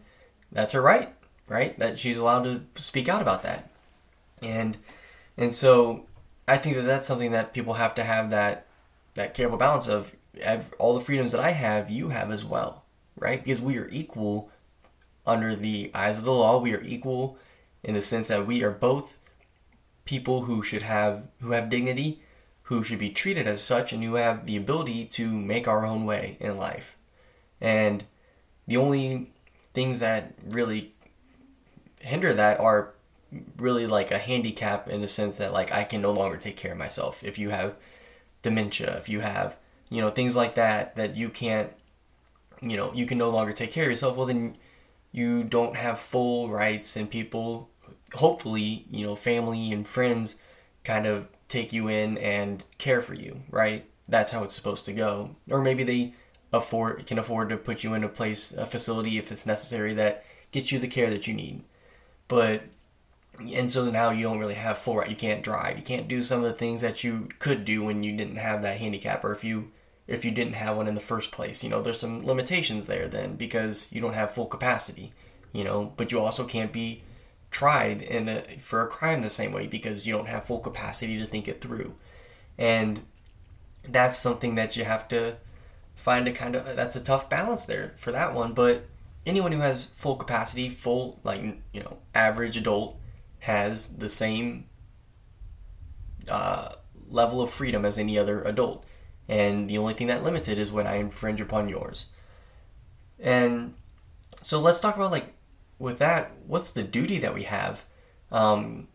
S1: that's her right, right? That she's allowed to speak out about that, and and so I think that that's something that people have to have that that careful balance of all the freedoms that I have, you have as well, right? Because we are equal under the eyes of the law. We are equal in the sense that we are both people who should have who have dignity, who should be treated as such, and who have the ability to make our own way in life. And the only things that really hinder that are really like a handicap in the sense that like I can no longer take care of myself. If you have dementia, if you have you know things like that that you can't you know you can no longer take care of yourself well then you don't have full rights and people hopefully you know family and friends kind of take you in and care for you right? That's how it's supposed to go. Or maybe they afford can afford to put you in a place a facility if it's necessary that gets you the care that you need. But and so now you don't really have full right you can't drive you can't do some of the things that you could do when you didn't have that handicap or if you if you didn't have one in the first place. You know, there's some limitations there then because you don't have full capacity, you know, but you also can't be tried in a, for a crime the same way because you don't have full capacity to think it through. And that's something that you have to find a kind of that's a tough balance there for that one, but anyone who has full capacity, full like, you know, average adult has the same uh, level of freedom as any other adult and the only thing that limits it is when I infringe upon yours. And so let's talk about like with that, what's the duty that we have? Um,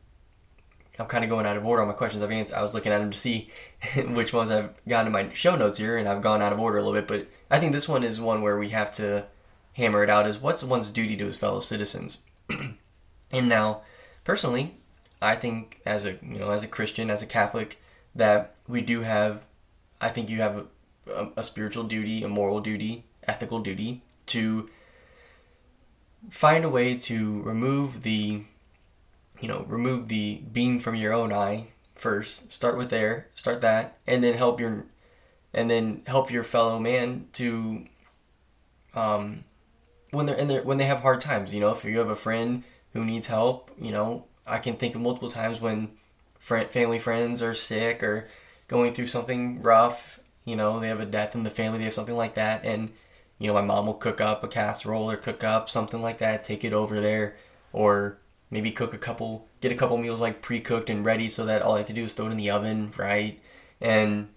S1: I'm kind of going out of order on my questions I've answered. I was looking at them to see which ones I've got in my show notes here, and I've gone out of order a little bit. But I think this one is one where we have to hammer it out: is what's one's duty to his fellow citizens? and now, personally, I think as a you know as a Christian, as a Catholic, that we do have I think you have a, a spiritual duty, a moral duty, ethical duty to find a way to remove the you know remove the beam from your own eye first. Start with there start that and then help your and then help your fellow man to um when they're in there when they have hard times you know if you have a friend who needs help you know? I can think of multiple times when friend, family friends are sick or going through something rough, you know, they have a death in the family, they have something like that, and you know, my mom will cook up a casserole or cook up something like that, take it over there, or maybe cook a couple, get a couple meals like pre-cooked and ready, so that all I have to do is throw it in the oven, right? And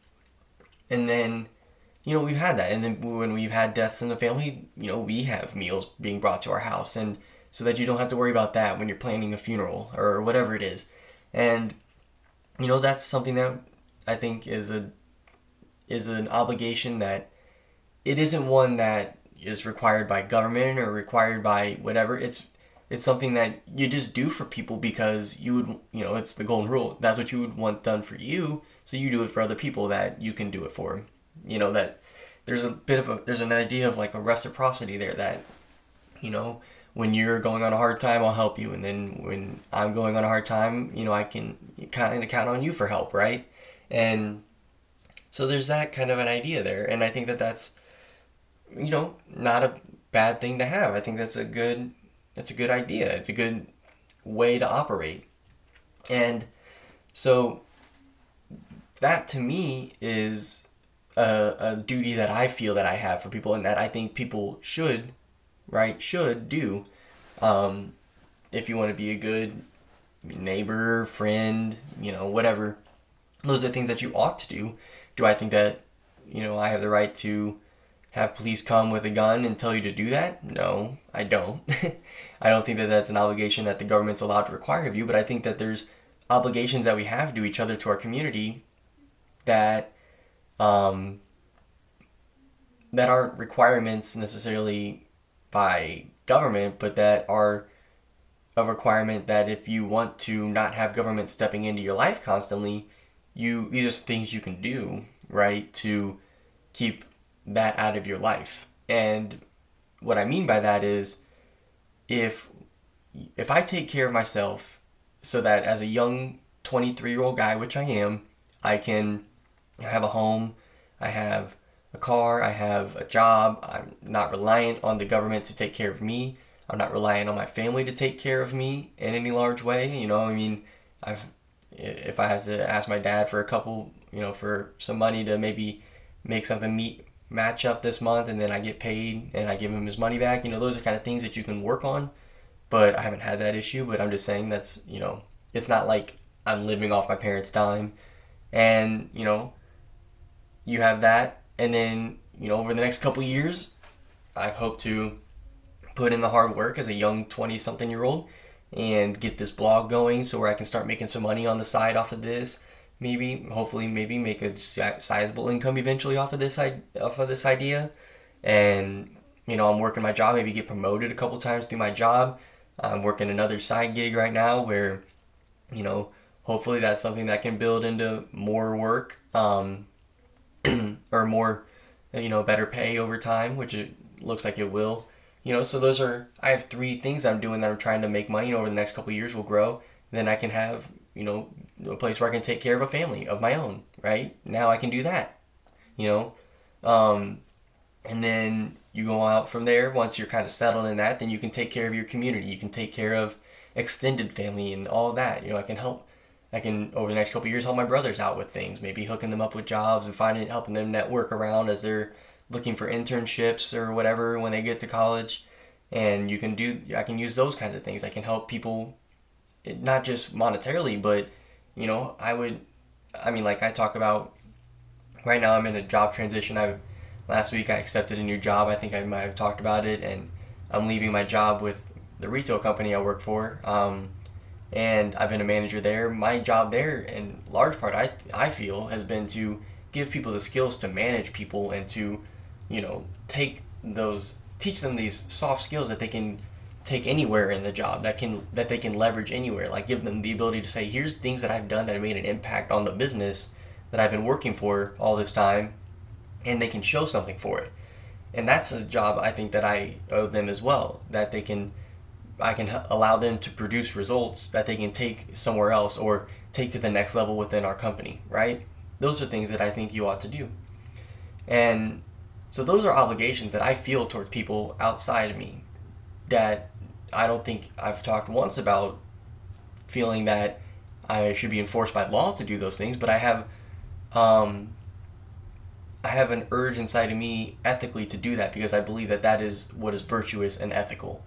S1: and then, you know, we've had that, and then when we've had deaths in the family, you know, we have meals being brought to our house, and so that you don't have to worry about that when you're planning a funeral or whatever it is, and you know, that's something that I think is a is an obligation that it isn't one that is required by government or required by whatever. It's it's something that you just do for people because you would you know it's the golden rule. That's what you would want done for you, so you do it for other people that you can do it for. You know that there's a bit of a there's an idea of like a reciprocity there that you know when you're going on a hard time I'll help you and then when I'm going on a hard time you know I can kind of count on you for help right and so there's that kind of an idea there. And I think that that's, you know, not a bad thing to have. I think that's a good, that's a good idea. It's a good way to operate. And so that to me is a, a duty that I feel that I have for people and that I think people should, right, should do. Um, if you want to be a good neighbor, friend, you know, whatever those are things that you ought to do. Do I think that, you know, I have the right to have police come with a gun and tell you to do that? No, I don't. I don't think that that's an obligation that the government's allowed to require of you, but I think that there's obligations that we have to each other, to our community, that um, that aren't requirements necessarily by government, but that are a requirement that if you want to not have government stepping into your life constantly, you these are things you can do right to keep that out of your life. And what I mean by that is if if I take care of myself so that as a young 23 year old guy, which I am, I can have a home, I have a car, I have a job, I'm not reliant on the government to take care of me. I'm not relying on my family to take care of me in any large way. You know, I mean, I've if I have to ask my dad for a couple, you know, for some money to maybe make something meet match up this month, and then I get paid and I give him his money back. You know, those are kind of things that you can work on. But I haven't had that issue. But I'm just saying that's you know, it's not like I'm living off my parents' dime, and you know, you have that, and then you know, over the next couple years, I hope to put in the hard work as a young 20 something year old and get this blog going so where I can start making some money on the side off of this. Maybe hopefully maybe make a sizable income eventually off of this off of this idea. And you know I'm working my job maybe get promoted a couple times through my job. I'm working another side gig right now where you know hopefully that's something that can build into more work. Um, or more you know better pay over time which it looks like it will. You know so those are i have three things i'm doing that i'm trying to make money over the next couple years will grow. Then i can have you know a place where i can take care of a family of my own right? Now i can do that you know? Um, and then you go out from there once you're kind of settled in that then you can take care of your community. You can take care of extended family and all that you know i can help i can over the next couple years help my brothers out with things. Maybe hooking them up with jobs and finding helping them network around as they're looking for internships or whatever when they get to college. And you can do i can use those kinds of things. I can help people not just monetarily but you know i would i mean like i talk about right now i'm in a job transition. I last week i accepted a new job. I think i might have talked about it. And i'm leaving my job with the retail company i work for. Um, and i've been a manager there my job there in large part i, I feel has been to give people the skills to manage people and to you know, take those, teach them these soft skills that they can take anywhere in the job that can that they can leverage anywhere like give them the ability to say here's things that I've done that have made an impact on the business that I've been working for all this time and they can show something for it. And that's a job I think that I owe them as well that they can I can allow them to produce results that they can take somewhere else or take to the next level within our company right those are things that I think you ought to do and so those are obligations that I feel towards people outside of me that I don't think I've talked once about feeling that I should be enforced by law to do those things, but I have um, I have an urge inside of me ethically to do that because I believe that that is what is virtuous and ethical.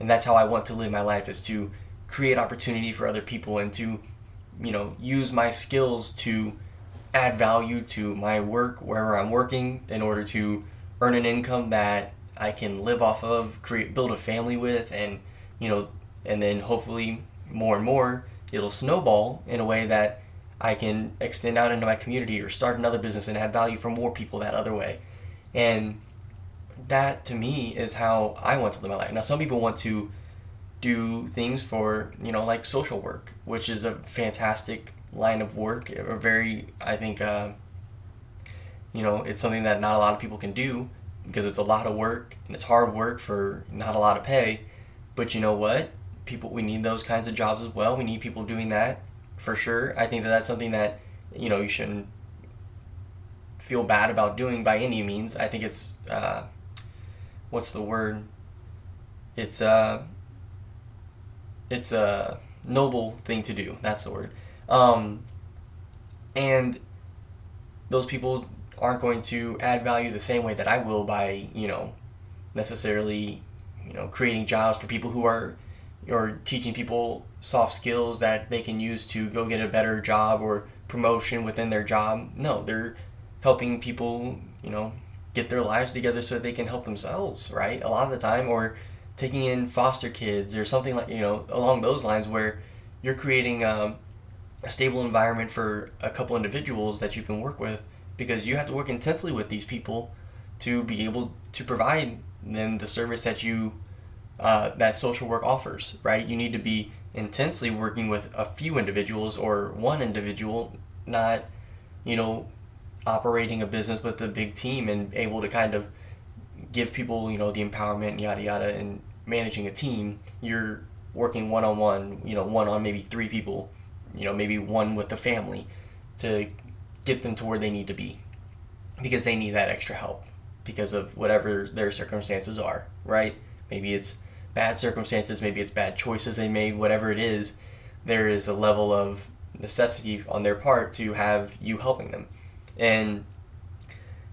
S1: And that's how I want to live my life is to create opportunity for other people and to you know use my skills to add value to my work wherever I'm working in order to earn an income that I can live off of, create build a family with and you know and then hopefully more and more it'll snowball in a way that I can extend out into my community or start another business and add value for more people that other way. And that to me is how I want to live my life. Now some people want to do things for, you know, like social work, which is a fantastic line of work, a very, I think, uh, you know, it's something that not a lot of people can do because it's a lot of work and it's hard work for not a lot of pay. But you know what? People, we need those kinds of jobs as well. We need people doing that for sure. I think that that's something that, you know, you shouldn't feel bad about doing by any means. I think it's, uh, what's the word? It's, uh, it's a noble thing to do. That's the word. Um, and those people aren't going to add value the same way that I will by, you know, necessarily, you know, creating jobs for people who are or teaching people soft skills that they can use to go get a better job or promotion within their job. No, they're helping people, you know, get their lives together so they can help themselves, right? A lot of the time or taking in foster kids or something like, you know, along those lines where you're creating um, a stable environment for a couple individuals that you can work with because you have to work intensely with these people to be able to provide them the service that you uh, that social work offers right you need to be intensely working with a few individuals or one individual not you know operating a business with a big team and able to kind of give people, you know, the empowerment, yada yada, and managing a team, you're working one on one, you know, one on maybe three people, you know, maybe one with the family to get them to where they need to be because they need that extra help because of whatever their circumstances are, right? Maybe it's bad circumstances, maybe it's bad choices they made, whatever it is, there is a level of necessity on their part to have you helping them. And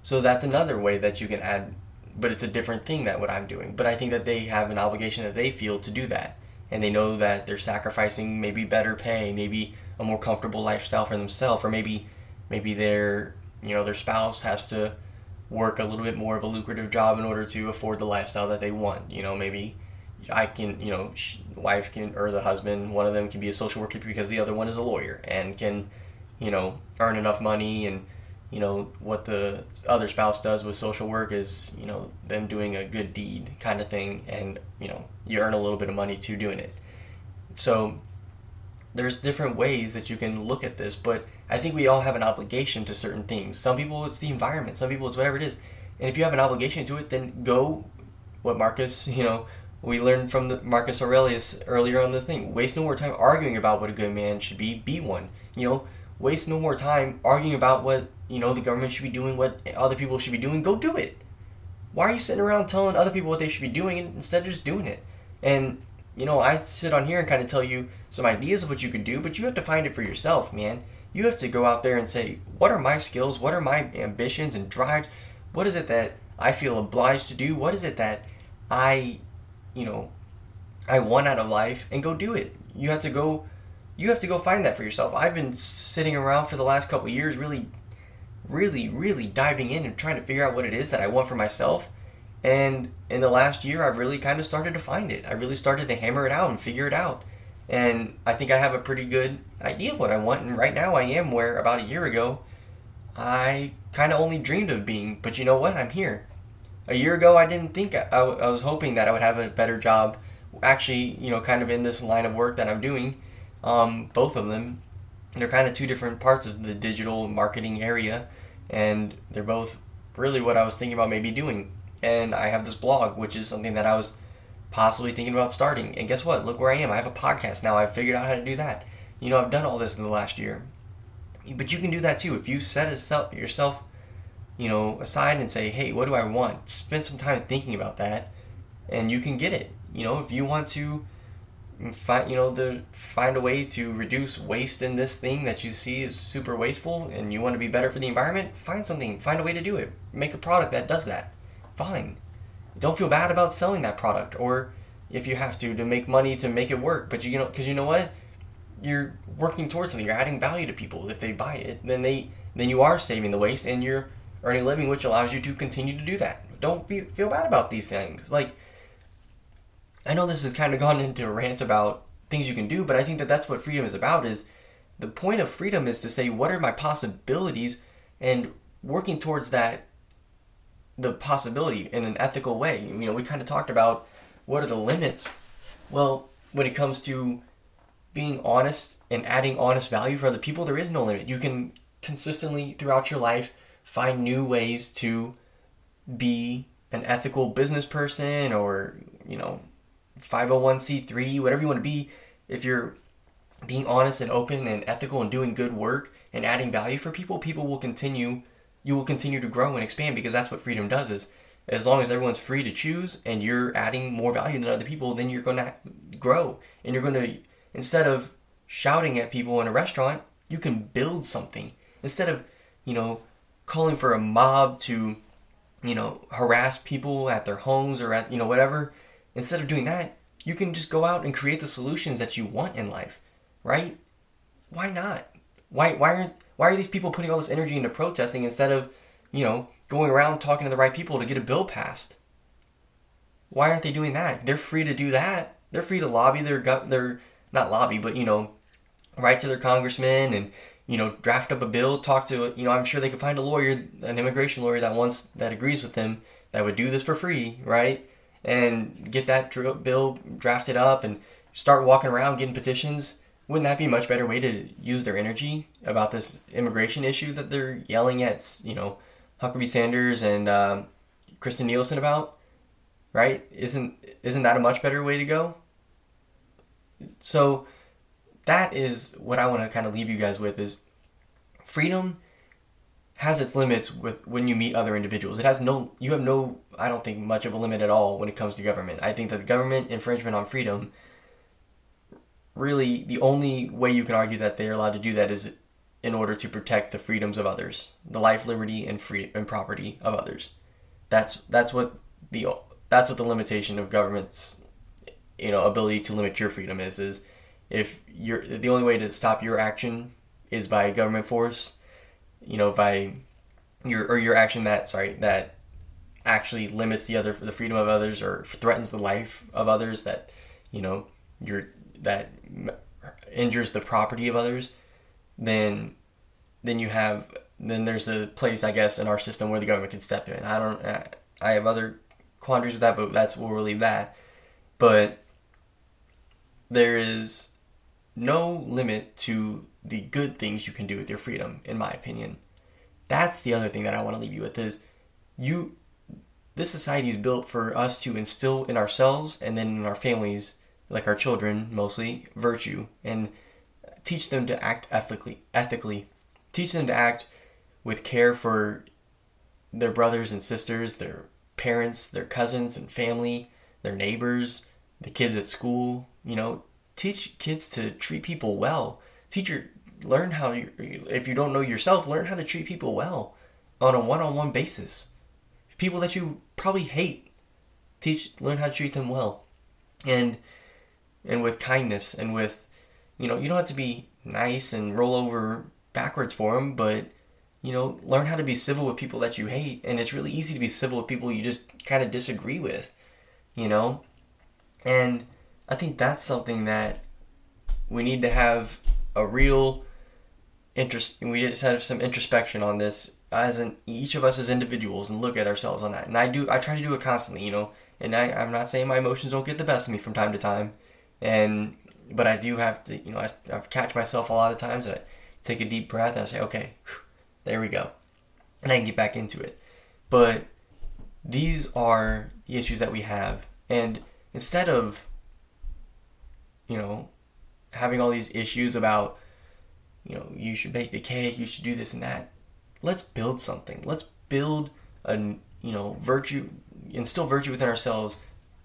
S1: so that's another way that you can add, but it's a different thing that what I'm doing. But I think that they have an obligation that they feel to do that. And they know that they're sacrificing maybe better pay, maybe a more comfortable lifestyle for themselves, or maybe maybe their you know their spouse has to work a little bit more of a lucrative job in order to afford the lifestyle that they want. You know, maybe I can, you know, the wife can or the husband, one of them can be a social worker because the other one is a lawyer and can, you know, earn enough money and you know what the other spouse does with social work is you know them doing a good deed kind of thing and you know you earn a little bit of money too doing it. So there's different ways that you can look at this but i think we all have an obligation to certain things. Some people it's the environment. Some people it's whatever it is. And if you have an obligation to it then go what marcus you know we learned from the marcus aurelius earlier on the thing. Waste no more time arguing about what a good man should be. Be one. You know waste no more time arguing about what you know the government should be doing, what other people should be doing. Go do it. Why are you sitting around telling other people what they should be doing instead of just doing it? And you know, I sit on here and kind of tell you some ideas of what you could do, but you have to find it for yourself, man. You have to go out there and say, what are my skills? What are my ambitions and drives? What is it that I feel obliged to do? What is it that I, you know, I want out of life and go do it. You have to go you have to go find that for yourself. I've been sitting around for the last couple years really really really diving in and trying to figure out what it is that I want for myself. And in the last year I've really kind of started to find it. I really started to hammer it out and figure it out. And I think I have a pretty good idea of what I want and right now I am where about a year ago I kind of only dreamed of being, but you know what? I'm here. A year ago I didn't think I, was hoping that I would have a better job actually, you know, kind of in this line of work that I'm doing um, both of them. They're kind of two different parts of the digital marketing area, and they're both really what I was thinking about maybe doing. And I have this blog, which is something that I was possibly thinking about starting. And guess what? Look where I am. I have a podcast now. I've figured out how to do that. You know, I've done all this in the last year. But you can do that too. If you set yourself, you know, aside and say, hey, what do I want? Spend some time thinking about that, and you can get it. You know, if you want to find you know the find a way to reduce waste in this thing that you see is super wasteful and you want to be better for the environment find something find a way to do it. Make a product that does that. Fine. Don't feel bad about selling that product or if you have to to make money to make it work but you know because you know what? You're working towards something you're adding value to people. If they buy it then they then you are saving the waste and you're earning a living which allows you to continue to do that. Don't be, feel bad about these things. Like I know this has kind of gone into a rant about things you can do, but I think that that's what freedom is about. Is the point of freedom is to say what are my possibilities and working towards that the possibility in an ethical way. You know, we kind of talked about what are the limits. Well, when it comes to being honest and adding honest value for other people, there is no limit. You can consistently throughout your life find new ways to be an ethical business person or, you know, 501c3, whatever you want to be, if you're being honest and open and ethical and doing good work and adding value for people, people will continue you will continue to grow and expand because that's what freedom does is as long as everyone's free to choose and you're adding more value than other people, then you're going to grow and you're going to instead of shouting at people in a restaurant, you can build something. Instead of, you know, calling for a mob to, you know, harass people at their homes or at, you know, whatever, Instead of doing that, you can just go out and create the solutions that you want in life, right? Why not? Why why are why are these people putting all this energy into protesting instead of, you know, going around talking to the right people to get a bill passed? Why aren't they doing that? They're free to do that. They're free to lobby their gut their not lobby, but you know, write to their congressman and you know draft up a bill, talk to you know I'm sure they could find a lawyer, an immigration lawyer that wants that agrees with them that would do this for free, right? And get that bill drafted up and start walking around getting petitions, wouldn't that be a much better way to use their energy about this immigration issue that they're yelling at, you know, Huckabee Sanders and um, Kirstjen Nielsen about, right? Isn't isn't that a much better way to go? So that is what I want to kind of leave you guys with is freedom has its limits with when you meet other individuals. It has no you have no I don't think much of a limit at all when it comes to government. I think that the government infringement on freedom really the only way you can argue that they're allowed to do that is in order to protect the freedoms of others, the life, liberty, and free and property of others. That's that's what the that's what the limitation of government's you know ability to limit your freedom is is if you're the only way to stop your action is by government force, you know, by your or your action that sorry that actually limits the other the freedom of others or threatens the life of others that you know you're that injures the property of others then then you have then there's a place I guess in our system where the government can step in. I don't I have other quandaries with that, but that's we'll leave that. But there is no limit to the good things you can do with your freedom, in my opinion. That's the other thing that I want to leave you with is you this society is built for us to instill in ourselves and then in our families, like our children mostly, virtue and teach them to act ethically ethically. Teach them to act with care for their brothers and sisters their parents their cousins and family their neighbors the kids at school you know. Teach kids to treat people well. Teach your learn how you, if you don't know yourself learn how to treat people well on a one-on-one basis people that you probably hate. Teach learn how to treat them well. And and with kindness and with you know, you don't have to be nice and roll over backwards for them, but you know, learn how to be civil with people that you hate, and it's really easy to be civil with people you just kind of disagree with, you know? And I think that's something that we need to have a real interest we just have some introspection on this as in each of us as individuals and look at ourselves on that and i do i try to do it constantly you know and I, i'm not saying my emotions don't get the best of me from time to time and but I do have to, you know, I, I catch myself a lot of times. I take a deep breath and I say, okay, there we go, and I can get back into it. But these are the issues that we have, and instead of, you know, having all these issues about, you know, you should bake the cake, you should do this and that. Let's build something. Let's build a, you know, virtue, instill virtue within ourselves,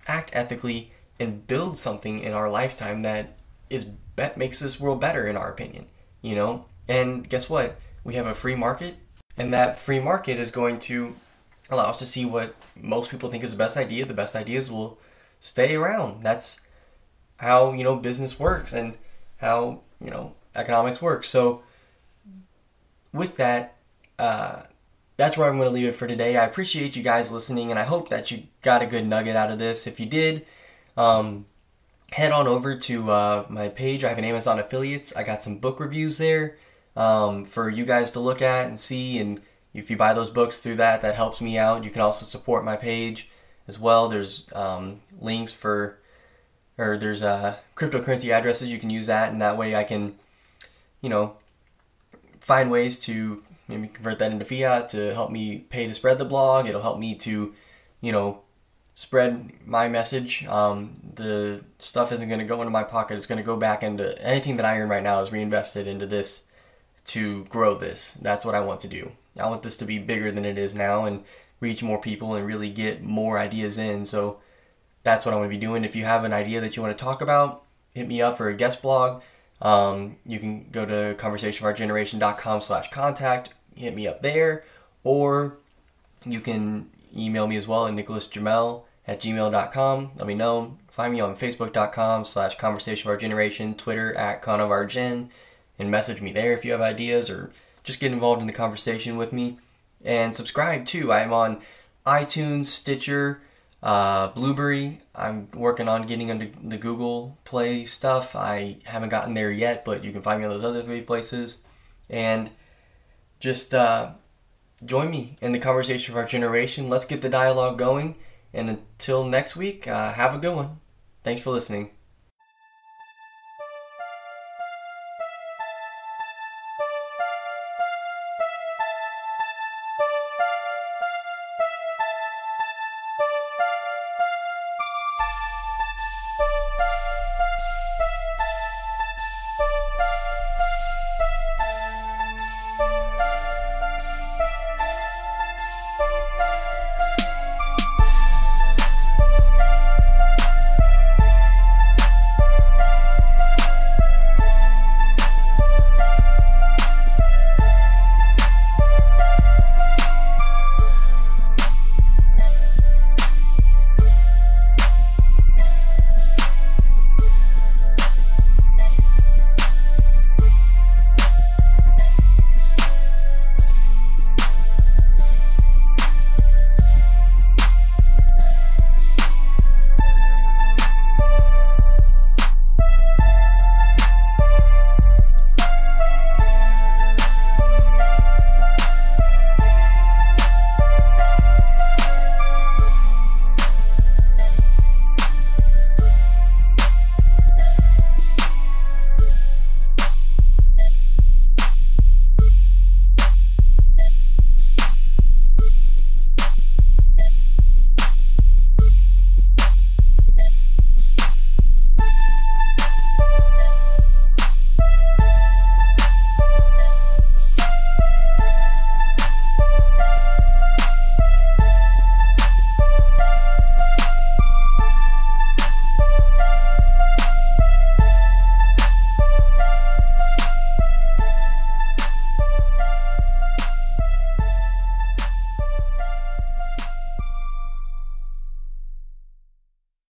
S1: act ethically, and build something in our lifetime that is that makes this world better in our opinion you know? And guess what? We have a free market and that free market is going to allow us to see what most people think is the best idea. The best ideas will stay around. That's how you know business works and how you know economics works. So with that that's where i'm going to leave it for today i appreciate you guys listening and i hope that you got a good nugget out of this if you did um, head on over to uh, my page. I have an Amazon affiliates. I got some book reviews there um, for you guys to look at and see. And if you buy those books through that, that helps me out. You can also support my page as well. There's um, links for, or there's uh, cryptocurrency addresses. You can use that, and that way I can, you know, find ways to maybe convert that into fiat to help me pay to spread the blog. It'll help me to, you know, spread my message. Um, the stuff isn't going to go into my pocket. It's going to go back into anything that I earn right now is reinvested into this to grow this. That's what I want to do. I want this to be bigger than it is now and reach more people and really get more ideas in. So that's what I'm going to be doing. If you have an idea that you want to talk about, hit me up for a guest blog. Um, you can go to conversationofourgeneration.com slash contact, hit me up there, or you can email me as well at nicholasjamel at gmail.com. Let me know. Find me on facebook.com slash conversation of our generation, Twitter at con of our gen, and message me there if you have ideas or just get involved in the conversation with me. And subscribe too. I'm on iTunes, Stitcher, uh, Blubrry. I'm working on getting into the Google Play stuff. I haven't gotten there yet, but you can find me on those other three places. And just uh, join me in the conversation of our generation. Let's get the dialogue going. And until next week, uh, have a good one. Thanks for listening.